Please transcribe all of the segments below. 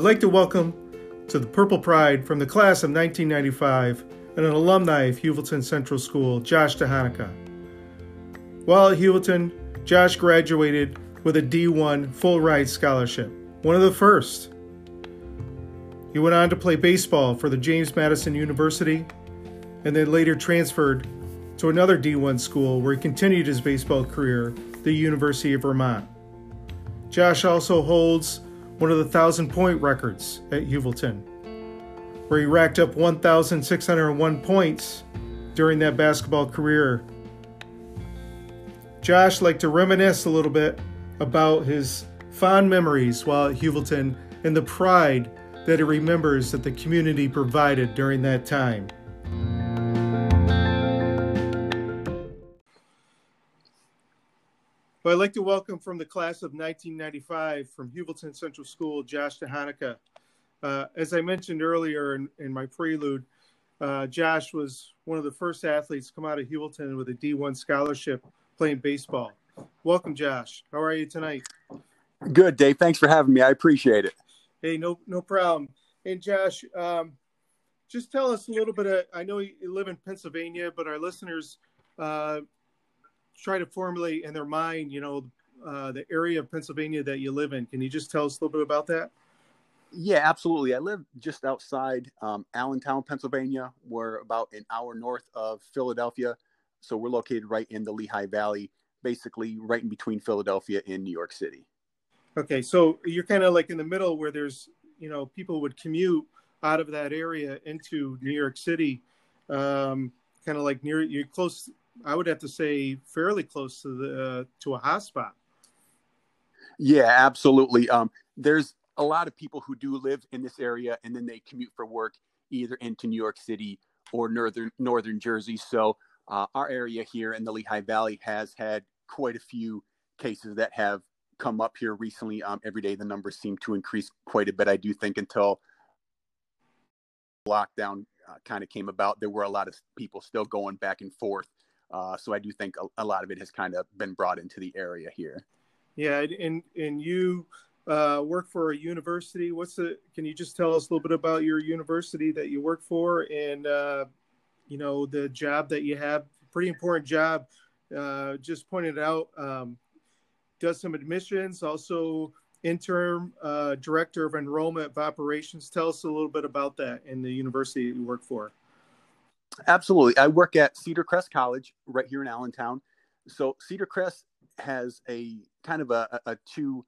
I'd like to welcome to the Purple Pride from the class of 1995 and an alumni of Heuvelton Central School, Josh Tehonica. While at Heuvelton, Josh graduated with a D1 full ride scholarship, one of the first. He went on to play baseball for the James Madison University and then later transferred to another D1 school where he continued his baseball career, the University of Vermont. Josh also holds one of the thousand point records at Heuvelton, where he racked up 1,601 points during that basketball career. Josh liked to reminisce a little bit about his fond memories while at Heuvelton and the pride that he remembers that the community provided during that time. Well, I'd like to welcome from the class of 1995 from Heuvelton Central School, Josh Tehonica. Uh, as I mentioned earlier in, in my prelude, uh, Josh was one of the first athletes to come out of Heuvelton with a D1 scholarship playing baseball. Welcome, Josh. How are you tonight? Good, Dave. Thanks for having me. I appreciate it. Hey, no, no problem. And Josh, um, just tell us a little bit. Of, I know you live in Pennsylvania, but our listeners uh, try to formulate in their mind, you know, uh, the area of Pennsylvania that you live in. Can you just tell us a little bit about that? Yeah, absolutely. I live just outside um, Allentown, Pennsylvania. We're about an hour north of Philadelphia. So we're located right in the Lehigh Valley, basically right in between Philadelphia and New York City. Okay, so you're kind of like in the middle where there's, you know, people would commute out of that area into New York City, um, kind of like near you're close I would have to say fairly close to the uh, to a hotspot. Yeah, absolutely. Um, there's a lot of people who do live in this area, and then they commute for work either into New York City or northern northern Jersey. So uh, our area here in the Lehigh Valley has had quite a few cases that have come up here recently. Um, every day the numbers seem to increase quite a bit. I do think until lockdown uh, kind of came about, there were a lot of people still going back and forth uh, so I do think a, a, lot of it has kind of been brought into the area here. Yeah, and and you uh, work for a university. What's the? Can you just tell us a little bit about your university that you work for, and uh, you know the job that you have? Pretty important job. Uh, just pointed out. Um, does some admissions, also interim uh, director of enrollment of operations. Tell us a little bit about that in the university you work for. Absolutely. I work at Cedar Crest College right here in Allentown. So Cedar Crest has a kind of a, a two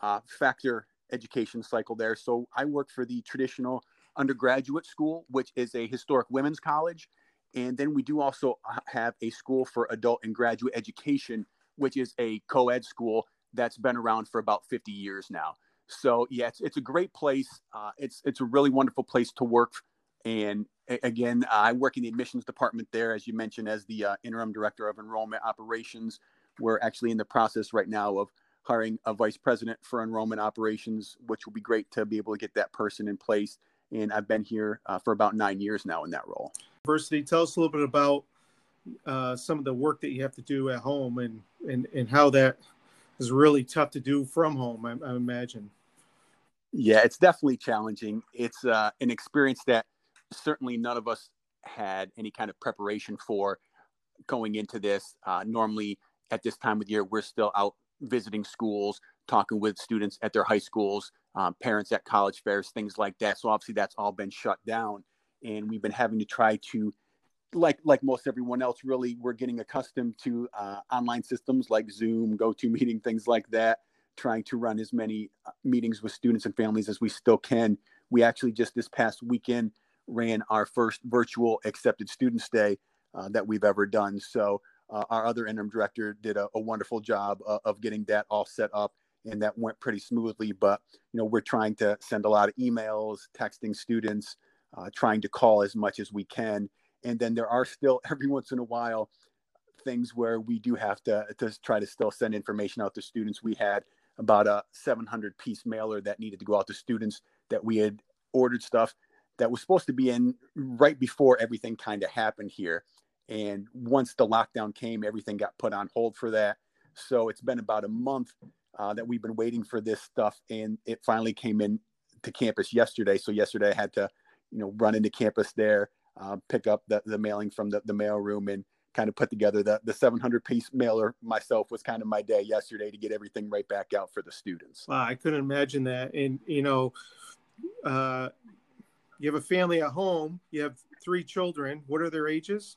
uh, factor education cycle there. So I work for the traditional undergraduate school, which is a historic women's college. And then we do also have a school for adult and graduate education, which is a co ed school that's been around for about 50 years now. So, yeah, it's, it's a great place. Uh, it's, it's a really wonderful place to work. And again, I work in the admissions department there, as you mentioned, as the uh, interim director of enrollment operations. We're actually in the process right now of hiring a vice president for enrollment operations, which will be great to be able to get that person in place. And I've been here uh, for about nine years now in that role. University, tell us a little bit about uh, some of the work that you have to do at home and, and, and how that is really tough to do from home, I, I imagine. Yeah, it's definitely challenging. It's uh, an experience that certainly none of us had any kind of preparation for going into this. Uh, normally, at this time of year, we're still out visiting schools, talking with students at their high schools, um, parents at college fairs, things like that. So obviously, that's all been shut down, and we've been having to try to, like like most everyone else, really, we're getting accustomed to uh, online systems like Zoom, GoToMeeting, things like that. Trying to run as many uh, meetings with students and families as we still can. We actually just this past weekend ran our first virtual accepted students day uh, that we've ever done. So uh, our other interim director did a, a wonderful job uh, of getting that all set up and that went pretty smoothly. But, you know, we're trying to send a lot of emails, texting students, uh, trying to call as much as we can. And then there are still every once in a while things where we do have to, to try to still send information out to students. We had about a 700 piece mailer that needed to go out to students that we had ordered stuff that was supposed to be in right before everything kind of happened here. And once the lockdown came, everything got put on hold for that. So it's been about a month uh, that we've been waiting for this stuff, and it finally came in to campus yesterday. So yesterday I had to, you know, run into campus there, uh, pick up the, the mailing from the, the mail room and kind of put together the, the 700 piece mailer myself was kind of my day yesterday to get everything right back out for the students. Wow, I couldn't imagine that. And, you know, uh, you have a family at home, you have three children. What are their ages?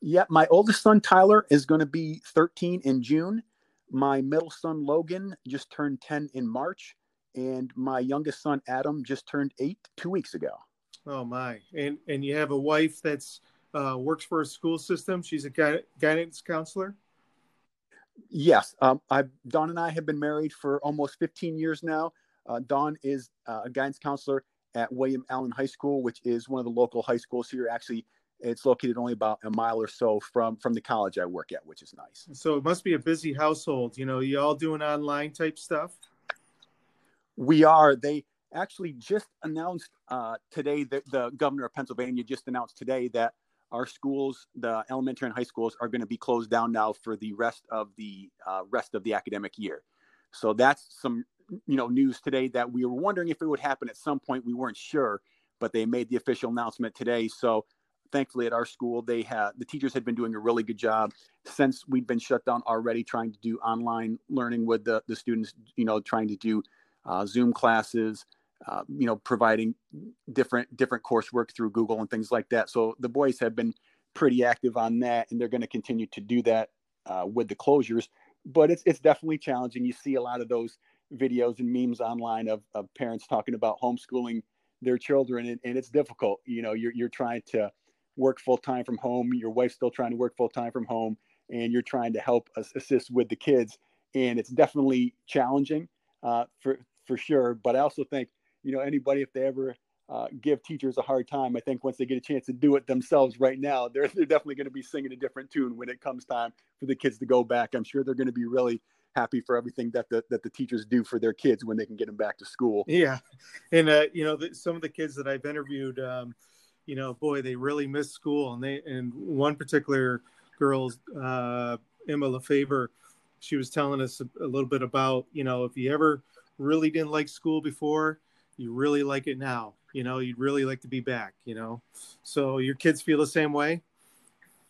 Yeah, my oldest son, Tyler, is going to be 13 in June. My middle son, Logan, just turned 10 in March. And my youngest son, Adam, just turned eight two weeks ago. Oh, my. And, and you have a wife that's uh, works for a school system. She's a guidance counselor. Yes, um, I Dawn and I have been married for almost 15 years now. Uh, Dawn is uh, a guidance counselor at William Allen High School, which is one of the local high schools here. Actually, it's located only about a mile or so from from the college I work at, which is nice. So it must be a busy household. You know, you all doing online type stuff. We are. They actually just announced uh, today that the governor of Pennsylvania just announced today that our schools, the elementary and high schools, are going to be closed down now for the rest of the uh, rest of the academic year. So that's some you know news today that we were wondering if it would happen at some point. We weren't sure, but they made the official announcement today. So thankfully at our school they had the teachers had been doing a really good job since we'd been shut down already trying to do online learning with the, the students you know trying to do uh, zoom classes uh, you know, providing different different coursework through Google and things like that. So the boys have been pretty active on that, and they're going to continue to do that uh, with the closures. But it's it's definitely challenging. You see a lot of those videos and memes online of, of parents talking about homeschooling their children, and, and it's difficult. You know, you're you're trying to work full time from home. Your wife's still trying to work full time from home, and you're trying to help us assist with the kids. And it's definitely challenging uh, for for sure. But I also think you know anybody if they ever uh, give teachers a hard time. I think once they get a chance to do it themselves right now, they're, they're definitely going to be singing a different tune when it comes time for the kids to go back. I'm sure they're going to be really happy for everything that the, that the teachers do for their kids when they can get them back to school. Yeah. And, uh, you know, the, some of the kids that I've interviewed, um, you know, boy, they really miss school. And they, and one particular girl, uh, Emma LaFavor, she was telling us a, a little bit about, you know, if you ever really didn't like school before, you really like it now you know you'd really like to be back you know so your kids feel the same way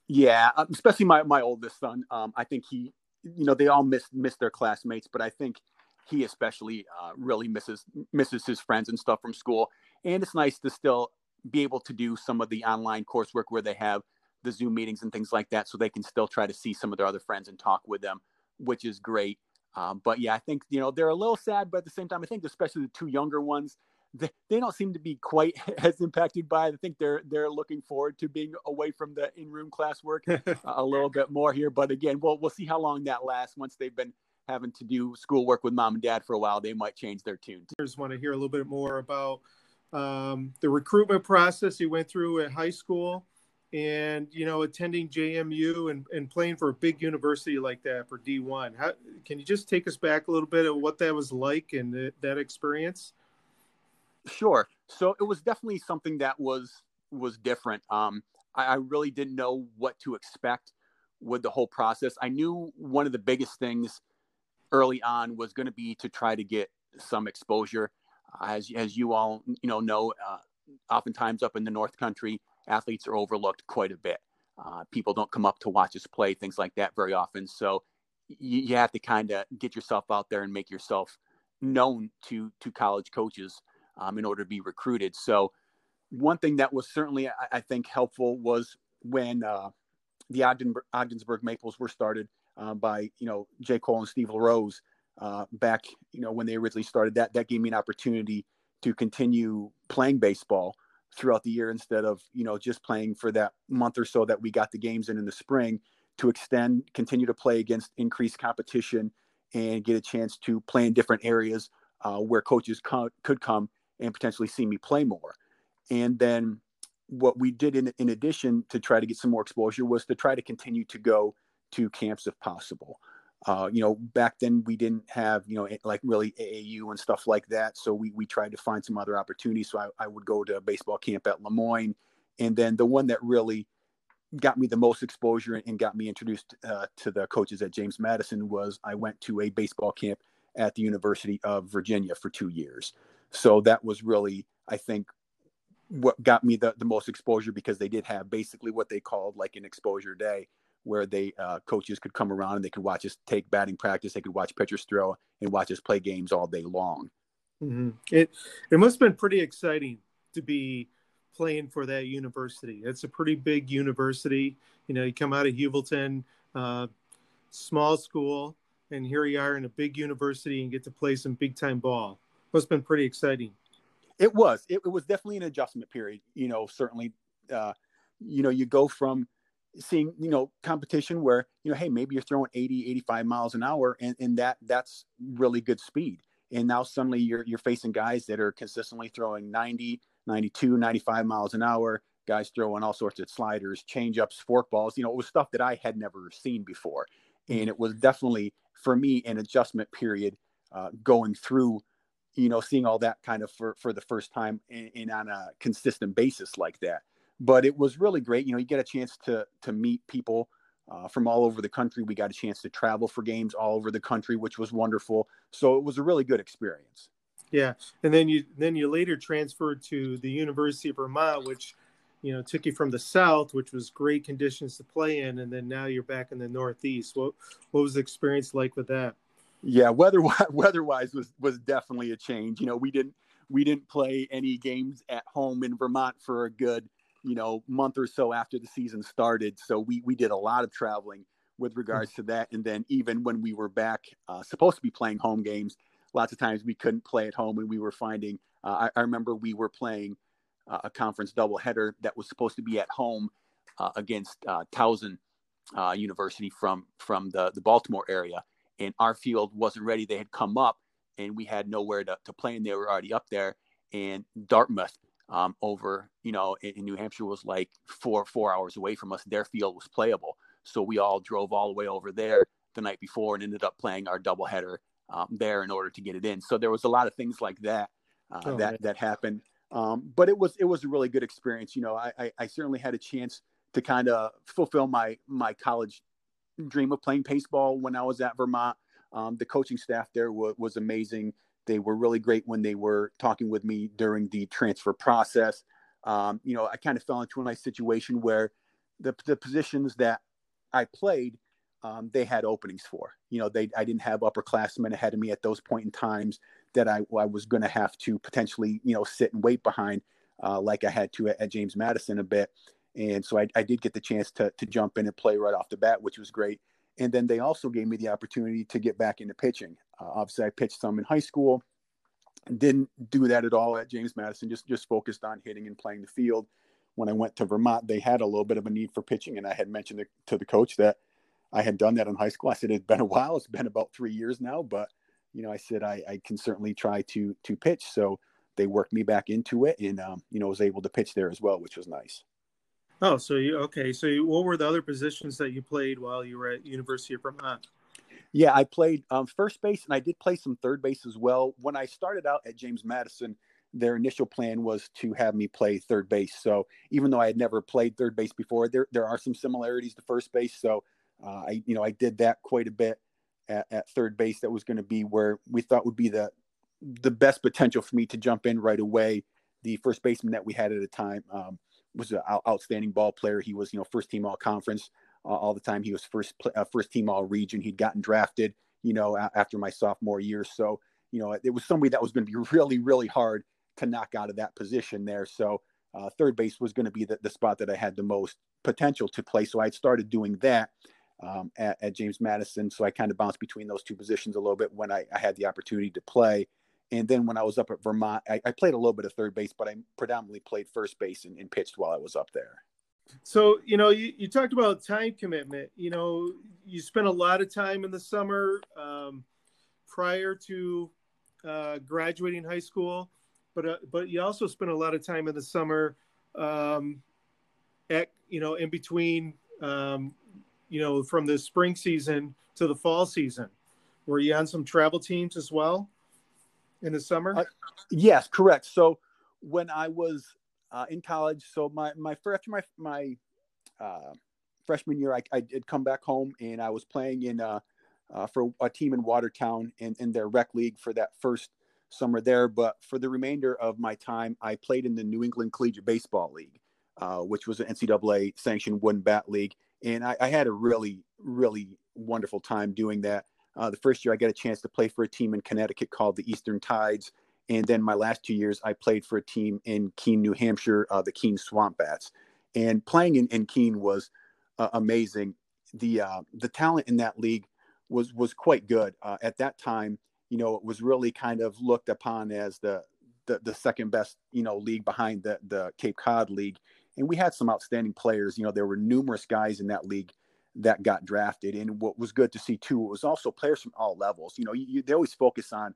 yeah especially my, my oldest son um, i think he you know they all miss miss their classmates but i think he especially uh, really misses misses his friends and stuff from school. And it's nice to still be able to do some of the online coursework where they have the zoom meetings and things like that so they can still try to see some of their other friends and talk with them which is great. Um, but yeah, I think you know they're a little sad, but at the same time, I think especially the two younger ones, they, they don't seem to be quite as impacted by it. I think they're they're looking forward to being away from the in-room classwork a little bit more here. But again, we'll we'll see how long that lasts. Once they've been having to do schoolwork with mom and dad for a while, they might change their tune. I just want to hear a little bit more about um, the recruitment process you went through at high school and you know attending JMU and, and playing for a big university like that for D1. How, can you just take us back a little bit of what that was like and that experience? Sure. So it was definitely something that was was different. Um, I, I really didn't know what to expect with the whole process. I knew one of the biggest things early on was going to be to try to get some exposure. As as you all you know know, uh, oftentimes up in the North Country athletes are overlooked quite a bit. Uh, people don't come up to watch us play, things like that very often. So you, you have to kind of get yourself out there and make yourself known to to college coaches um, in order to be recruited. So one thing that was certainly I, I think helpful was when uh, the Ogden, Ogdensburg Maples were started uh, by you know Jay Cole and Steve LaRose uh, back you know when they originally started. That that gave me an opportunity to continue playing baseball throughout the year instead of you know just playing for that month or so that we got the games in in the spring to extend continue to play against increased competition and get a chance to play in different areas uh, where coaches co- could come and potentially see me play more and then what we did in, in addition to try to get some more exposure was to try to continue to go to camps if possible uh, you know, back then we didn't have, you know, like really AAU and stuff like that. So we, we tried to find some other opportunities. So I, I would go to a baseball camp at Le Moyne. And then the one that really got me the most exposure and got me introduced uh, to the coaches at James Madison was I went to a baseball camp at the University of Virginia for two years. So that was really, I think, what got me the, the most exposure because they did have basically what they called like an exposure day where they uh, coaches could come around and they could watch us take batting practice, they could watch pitchers throw, and watch us play games all day long. Mm-hmm. It it must have been pretty exciting to be playing for that university. It's a pretty big university. You know, you come out of Heuvelton, uh, small school, and here you are in a big university and get to play some big time ball. Have been pretty exciting. It was. It, it was definitely an adjustment period. You know, certainly, uh, you know, you go from seeing you know competition where you know hey maybe you're throwing 80 85 miles an hour and, and that that's really good speed and now suddenly you're you're facing guys that are consistently throwing 90 92 95 miles an hour guys throwing all sorts of sliders change ups fork balls you know it was stuff that i had never seen before and it was definitely for me an adjustment period uh, going through you know seeing all that kind of for for the first time and, on a consistent basis like that but it was really great you know you get a chance to to meet people uh, from all over the country. We got a chance to travel for games all over the country, which was wonderful. So it was a really good experience. Yeah, and then you then you later transferred to the University of Vermont, which you know took you from the south, which was great conditions to play in, and then now you're back in the northeast. What what was the experience like with that? Yeah, weather weather wise was was definitely a change. You know, we didn't we didn't play any games at home in Vermont for a good you know month or so after the season started. So we we did a lot of traveling with regards to that. And then even when we were back, uh, supposed to be playing home games, lots of times we couldn't play at home, and we were finding. Uh, I, I, remember we were playing uh, a conference doubleheader that was supposed to be at home uh, against uh, Towson uh, University from from the the Baltimore area, and our field wasn't ready. They had come up, and we had nowhere to, to play, and they were already up there. And Dartmouth um, over, you know, in, in, New Hampshire was like four four hours away from us. Their field was playable, so we all drove all the way over there the night before and ended up playing our doubleheader um, there in order to get it in. So there was a lot of things like that uh, oh, that man. that happened. Um, but it was it was a really good experience. You know, I, I, I certainly had a chance to kind of fulfill my my college dream of playing baseball when I was at Vermont. Um, the coaching staff there was, was amazing. They were really great when they were talking with me during the transfer process. Um, you know, I kind of fell into a nice situation where the, the positions that I played, um, they had openings for. You know, they I didn't have upperclassmen ahead of me at those point in times that I, I was going to have to potentially, you know, sit and wait behind uh, like I had to at, at, James Madison a bit. And so I, I did get the chance to, to jump in and play right off the bat, which was great. And then they also gave me the opportunity to get back into pitching. Uh, obviously, I pitched some in high school. Didn't do that at all at James Madison. Just just focused on hitting and playing the field. When I went to Vermont, they had a little bit of a need for pitching, and I had mentioned to the coach that I had done that in high school. I said it's been a while. It's been about three years now, but you know, I said I, I can certainly try to to pitch. So they worked me back into it, and um, you know, was able to pitch there as well, which was nice. Oh, so you okay? So you, what were the other positions that you played while you were at University of Vermont? Yeah, I played um, first base and I did play some third base as well. When I started out at James Madison, their initial plan was to have me play third base. So even though I had never played third base before, there there are some similarities to first base. So uh, I you know I did that quite a bit at, at third base. That was going to be where we thought would be the the best potential for me to jump in right away. The first baseman that we had at the time um, was an outstanding ball player. He was, you know, first team all conference uh, all the time. He was first uh, first team all region. He'd gotten drafted, you know, after my sophomore year. So, you know, it was somebody that was going to be really, really hard to knock out of that position there. So, uh, third base was going to be the, the spot that I had the most potential to play. So I started doing that um, at, at, James Madison. So I kind of bounced between those two positions a little bit when I, I had the opportunity to play. And then when I was up at Vermont, I, I, played a little bit of third base, but I predominantly played first base and, and pitched while I was up there. So, you know, you, you talked about time commitment. You know, you spent a lot of time in the summer um, prior to uh, graduating high school, but uh, but you also spent a lot of time in the summer um, at you know in between um, you know from the spring season to the fall season. Were you on some travel teams as well? In the summer? Uh, yes, correct. So when I was uh, in college, so my my after my my uh, freshman year, I, I did come back home and I was playing in uh, uh, for a team in Watertown in, in their rec league for that first summer there. But for the remainder of my time, I played in the New England Collegiate Baseball League, uh, which was an NCAA sanctioned wooden bat league. And I, I, had a really, really wonderful time doing that. Uh, the first year, I got a chance to play for a team in Connecticut called the Eastern Tides. And then my last two years, I played for a team in Keene, New Hampshire, uh, the Keene Swamp Bats. And playing in, in Keene was uh, amazing. The uh, the talent in that league was was quite good uh, at that time. You know, it was really kind of looked upon as the the, the second best you know league behind the the Cape Cod League, and we had some outstanding players. You know, there were numerous guys in that league that got drafted, and what was good to see too was also players from all levels. You know, you, they always focus on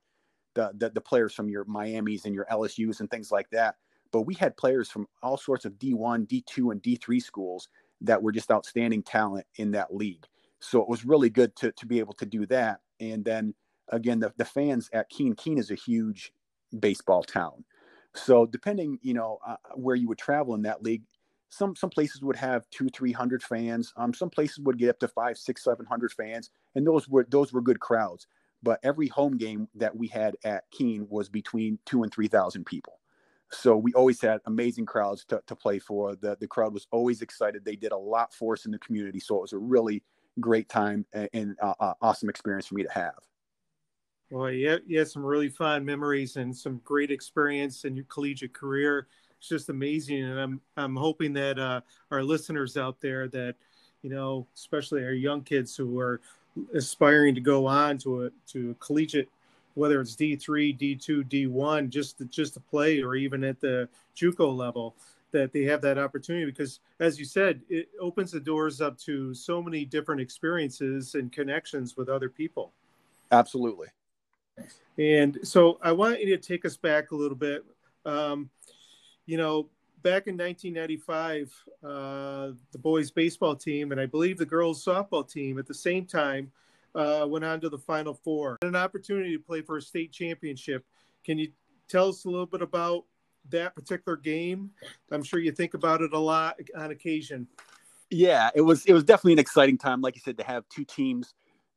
the, the the players from your Miami's and your LSU's and things like that, but we had players from all sorts of D1, D2, and D3 schools that were just outstanding talent in that league. So it was really good to to be able to do that. And then again, the, the fans at Keene, Keene is a huge baseball town. So depending, you know, uh, where you would travel in that league, some some places would have two, three hundred fans. Um, some places would get up to five, six, seven hundred fans, and those were those were good crowds. But every home game that we had at Keene was between two and three thousand people. So we always had amazing crowds to, to play for. The the crowd was always excited. They did a lot for us in the community. So it was a really great time and, uh, uh, awesome experience for me to have. Well, you had, you had some really fun memories and some great experience in your collegiate career. It's just amazing, and I'm I'm hoping that uh, our listeners out there that you know, especially our young kids who are aspiring to go on to a to a collegiate, whether it's D three, D two, D one, just to, just to play, or even at the JUCO level, that they have that opportunity. Because as you said it opens the doors up to so many different experiences and connections with other people. Absolutely. And so i want you to take us back a little bit. Um, you know back in 1995 uh, the boys baseball team and i believe the girls softball team at the same time uh, went on to the final four an opportunity to play for a state championship can you tell us a little bit about that particular game? I'm sure you think about it a lot on occasion. Yeah, it was it was definitely an exciting time. Like you said, to have two teams,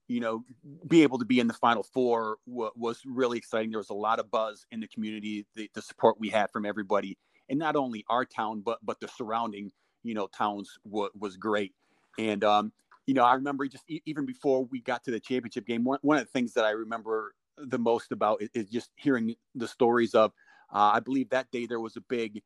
you know, be able to be in the final four w- was really exciting. There was a lot of buzz in the community, the, the support we had from everybody, and not only our town but but the surrounding you know towns w- was great. And um, you know, I remember just e- even before we got to the championship game, one one of the things that I remember the most about is, is just hearing the stories of uh, I believe that day there was a big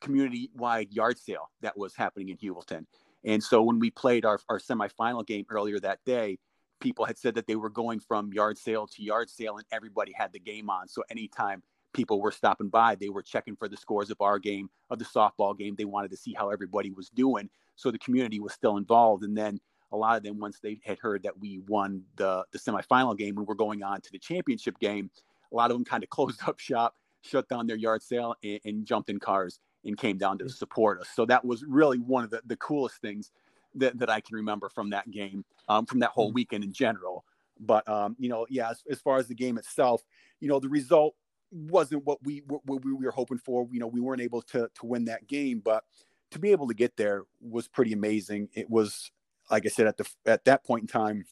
community wide yard sale that was happening in Heuvelton, And so when we played our, our semifinal game earlier that day, people had said that they were going from yard sale to yard sale and everybody had the game on. So anytime people were stopping by, they were checking for the scores of our game, of the softball game. They wanted to see how everybody was doing. So the community was still involved. And then a lot of them, once they had heard that we won the, the semifinal game and we're going on to the championship game, a lot of them kind of closed up shop shut down their yard sale and, and jumped in cars and came down to support us. So that was really one of the, the coolest things that, that I can remember from that game, um, from that whole mm. weekend in general. But um, you know, yeah, as, as, far as the game itself, you know, the result wasn't what we what we were hoping for. You know, we weren't able to to win that game, but to be able to get there was pretty amazing. It was, like I said, at the at that point in time,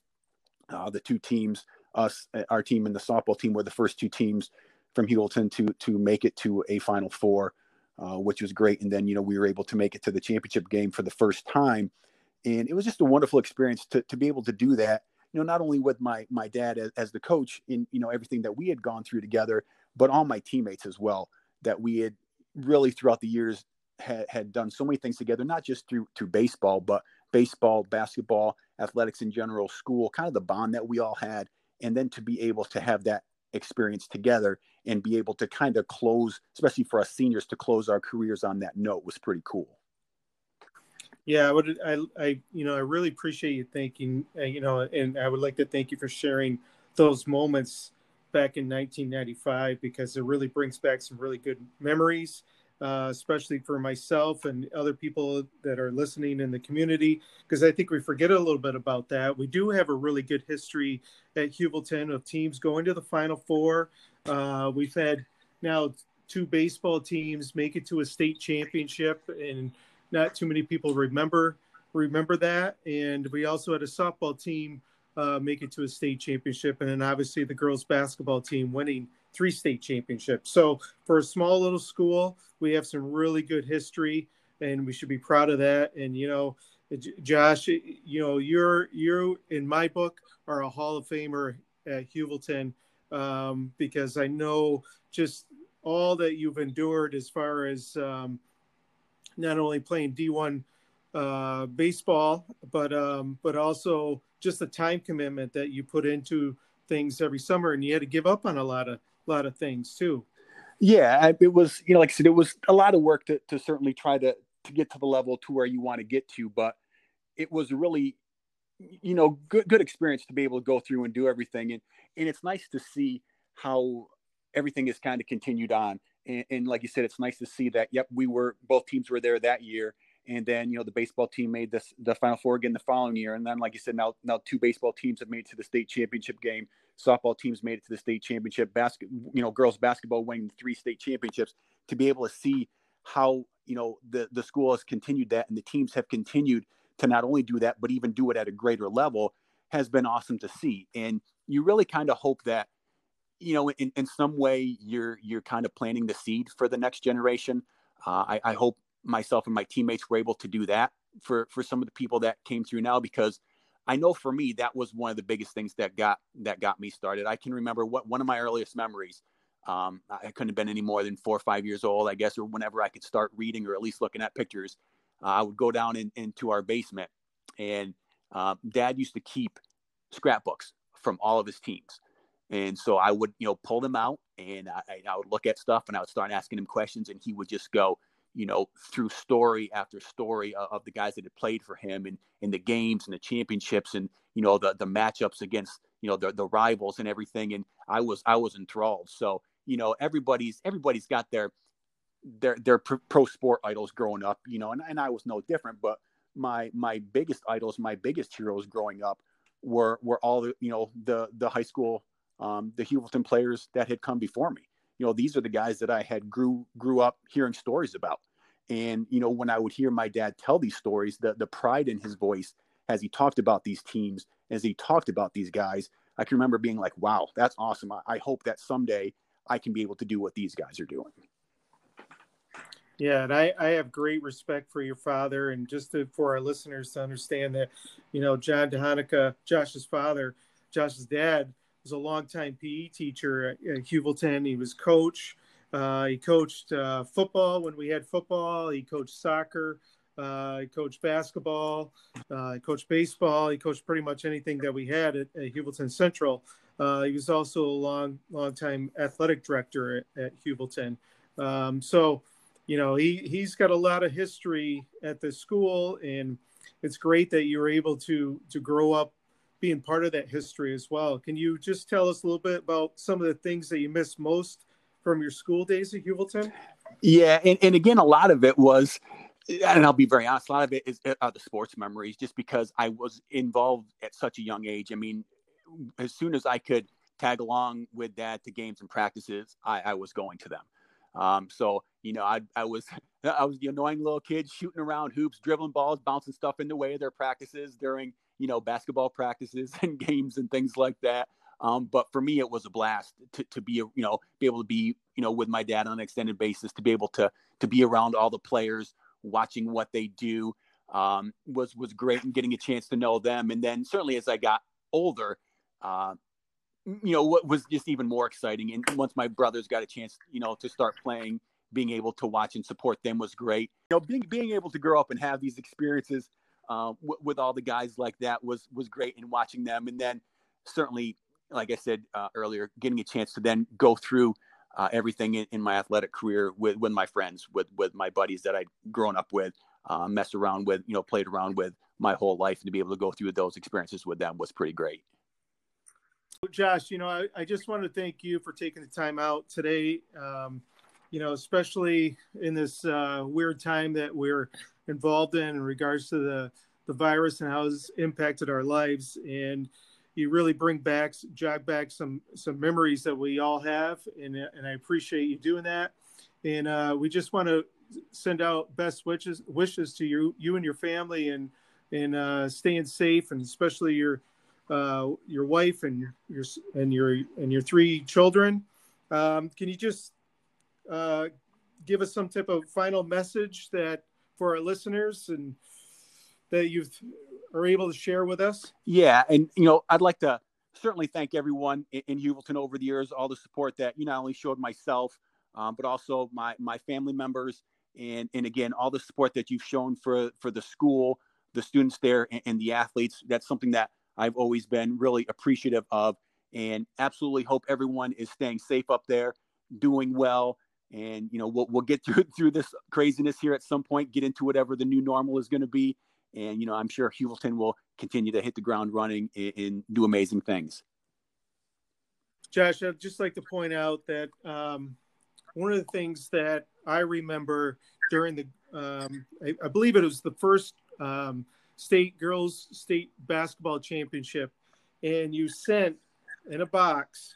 uh, the two teams, us, our team, and the softball team, were the first two teams from Heuvelton to to make it to a Final Four, uh, which was great. And then you know we were able to make it to the championship game for the first time, and it was just a wonderful experience to to be able to do that. You know, not only with my my dad as, as the coach in you know everything that we had gone through together, but all my teammates as well. That we had really throughout the years had, had done so many things together, not just through through baseball, but baseball, basketball, athletics in general, school, kind of the bond that we all had, and then to be able to have that experience together and be able to kind of close, especially for us seniors, to close our careers on that note was pretty cool. Yeah, I would. I, I, you know, I really appreciate you thanking, uh, you know, and I would like to thank you for sharing those moments back in 1995 because it really brings back some really good memories uh, especially for myself and other people that are listening in the community, because I think we forget a little bit about that. We do have a really good history at Heuvelton of teams going to the Final Four. Uh, we've had now two baseball teams make it to a state championship, and not too many people remember remember that. And we also had a softball team uh, make it to a state championship, and then obviously the girls basketball team winning three state championships. So for a small little school, we have some really good history, and we should be proud of that. And you know, Josh, you know, you're you in my book are a Hall of Famer at Heuvelton um, because I know just all that you've endured as far as um, not only playing D1 uh, baseball, but um, but also just the time commitment that you put into things every summer, and you had to give up on a lot of lot of things too. Yeah, it was you know like I said, it was a lot of work to to certainly try to to get to the level to where you want to get to, but it was really you know good good experience to be able to go through and do everything. And and it's nice to see how everything is kind of continued on. And, and, like you said it's nice to see that yep we were both teams were there that year and then you know the baseball team made this the final four again the following year and then like you said now now two baseball teams have made it to the state championship game. Softball teams made it to the state championship. Basket you know girls basketball winning three state championships to be able to see how you know the the school has continued that and the teams have continued to not only do that but even do it at a greater level has been awesome to see. And you really kind of hope that you know in, in some way you're you're kind of planting the seed for the next generation. Uh, I, I hope myself and my teammates were able to do that for for some of the people that came through now because I know for me that was one of the biggest things that got that got me started. I can remember what one of my earliest memories. Um, I couldn't have been any more than four or five years old, I guess, or whenever I could start reading or at least looking at pictures. Uh, I would go down in, into our basement, and uh, Dad used to keep scrapbooks from all of his teams, and so I would you know pull them out and I, I would look at stuff and I would start asking him questions, and he would just go, you know, through story after story of, of the guys that had played for him and in the games and the championships and you know the the matchups against you know the the rivals and everything. And I was I was enthralled. So you know everybody's everybody's got their their their pro sport idols growing up. You know, and, and I was no different. But my my biggest idols, my biggest heroes growing up were were all the you know the the high school um, the Heuvelton players that had come before me you know these are the guys that i had grew grew up hearing stories about. And you know when i would hear my dad tell these stories the the pride in his voice as he talked about these teams as he talked about these guys i can remember being like wow that's awesome. I, I hope that someday i can be able to do what these guys are doing. Yeah, and I, I have great respect for your father, and just to, for our listeners to understand that, you know, John Tehonica, Josh's father, Josh's dad, was a longtime PE teacher at, at. He was coach. Uh, he coached uh, football when we had football. He coached soccer. Uh, he coached basketball. Uh, he coached baseball. He coached pretty much anything that we had at, at Central. Uh, he was also a long, long time athletic director at, at. Um, so, you know, he he's got a lot of history at the school, and it's great that you were able to to grow up being part of that history as well. Can you just tell us a little bit about some of the things that you miss most from your school days at Heuvelton? Yeah, and, and again, a lot of it was, and I'll be very honest, a lot of it is uh, the sports memories, just because I was involved at such a young age. I mean, as soon as I could tag along with that to games and practices, I, I was going to them. Um, so you know, I I was I was the annoying little kid shooting around hoops, dribbling balls, bouncing stuff in the way of their practices during you know, basketball practices and games and things like that. Um, but for me, it was a blast to, to be, you know, be able to be, you know, with my dad on an extended basis, to be able to to be around all the players, watching what they do, um, was was great, and getting a chance to know them. And then certainly as I got older, uh, you know, what was just even more exciting. And once my brothers got a chance, you know, to start playing, being able to watch and support them was great. You know, being being able to grow up and have these experiences uh, w- with all the guys like that was was great in watching them. And then certainly, like I said uh, earlier, getting a chance to then go through uh, everything in, in, my athletic career with with my friends, with with my buddies that I'd grown up with, uh, messed around with, you know, played around with my whole life, and to be able to go through those experiences with them was pretty great. Josh, you know, I, I just want to thank you for taking the time out today. Um, you know, especially in this uh, weird time that we're involved in in regards to the the virus and how it's impacted our lives. And you really bring back jog back some some memories that we all have. And and I appreciate you doing that. And uh, we just want to send out best wishes wishes to you you and your family and and uh, staying safe and especially your uh, your wife and your and your and your three children. Um, can you just uh, give us some type of final message that for our listeners and that you are able to share with us? Yeah, and you know, I'd like to certainly thank everyone in, in Heuvelton over the years, all the support that you not only showed myself, um, but also my my family members, and and again, all the support that you've shown for for the school, the students there, and, and the athletes. That's something that I've always been really appreciative of, and absolutely hope everyone is staying safe up there, doing well, and you know we'll we'll get through through this craziness here at some point, get into whatever the new normal is going to be, and you know I'm sure Heuvelton will continue to hit the ground running and, do amazing things. Josh, I'd just like to point out that um, one of the things that I remember during the, um, I, I, believe it was the first um, state girls state basketball championship, and you sent in a box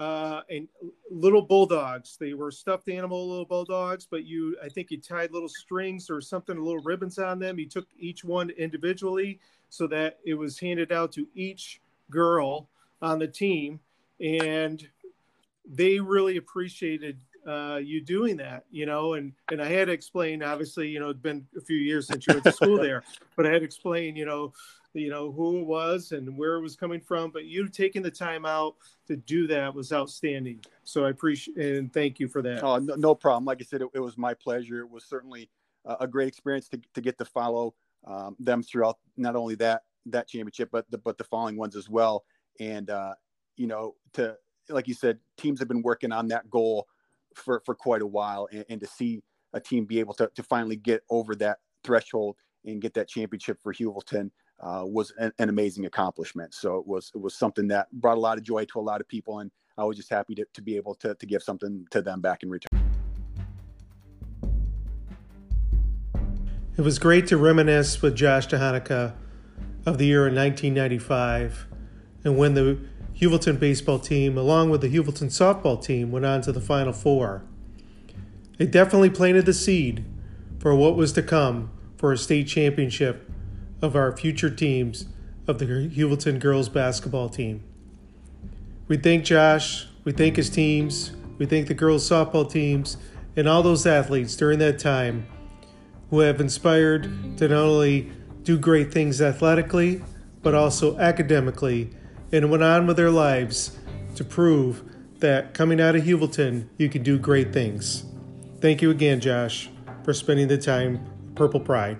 uh, and little bulldogs. They were stuffed animal little bulldogs, but you, I think you tied little strings or something, little ribbons on them. You took each one individually so that it was handed out to each girl on the team, and they really appreciated uh, you doing that, you know, and and I had to explain. Obviously, you know, it's been a few years since you went to school there, but I had to explain, you know, you know who it was and where it was coming from but you taking the time out to do that was outstanding. So i appreciate and thank you for that. Oh no, no problem. Like i said it, it, was my pleasure. It was certainly a great experience to, to get to follow um, them throughout not only that that championship but the but the following ones as well. And uh, you know to like you said teams have been working on that goal for for quite a while and, and to see a team be able to, to finally get over that threshold and get that championship for Heuvelton uh, was an, an, amazing accomplishment. So it was it was something that brought a lot of joy to a lot of people, and I was just happy to, to be able to, to give something to them back in return. It was great to reminisce with Josh Tehonica of the year in 1995 and when the Heuvelton baseball team, along with the Heuvelton softball team, went on to the Final Four. It definitely planted the seed for what was to come for a state championship of our future teams of the Heuvelton girls basketball team. We thank Josh, we thank his teams, we thank the girls softball teams, and all those athletes during that time who have inspired to not only do great things athletically, but also academically, and went on with their lives to prove that coming out of Heuvelton, you can do great things. Thank you again, Josh, for spending the time Purple Pride.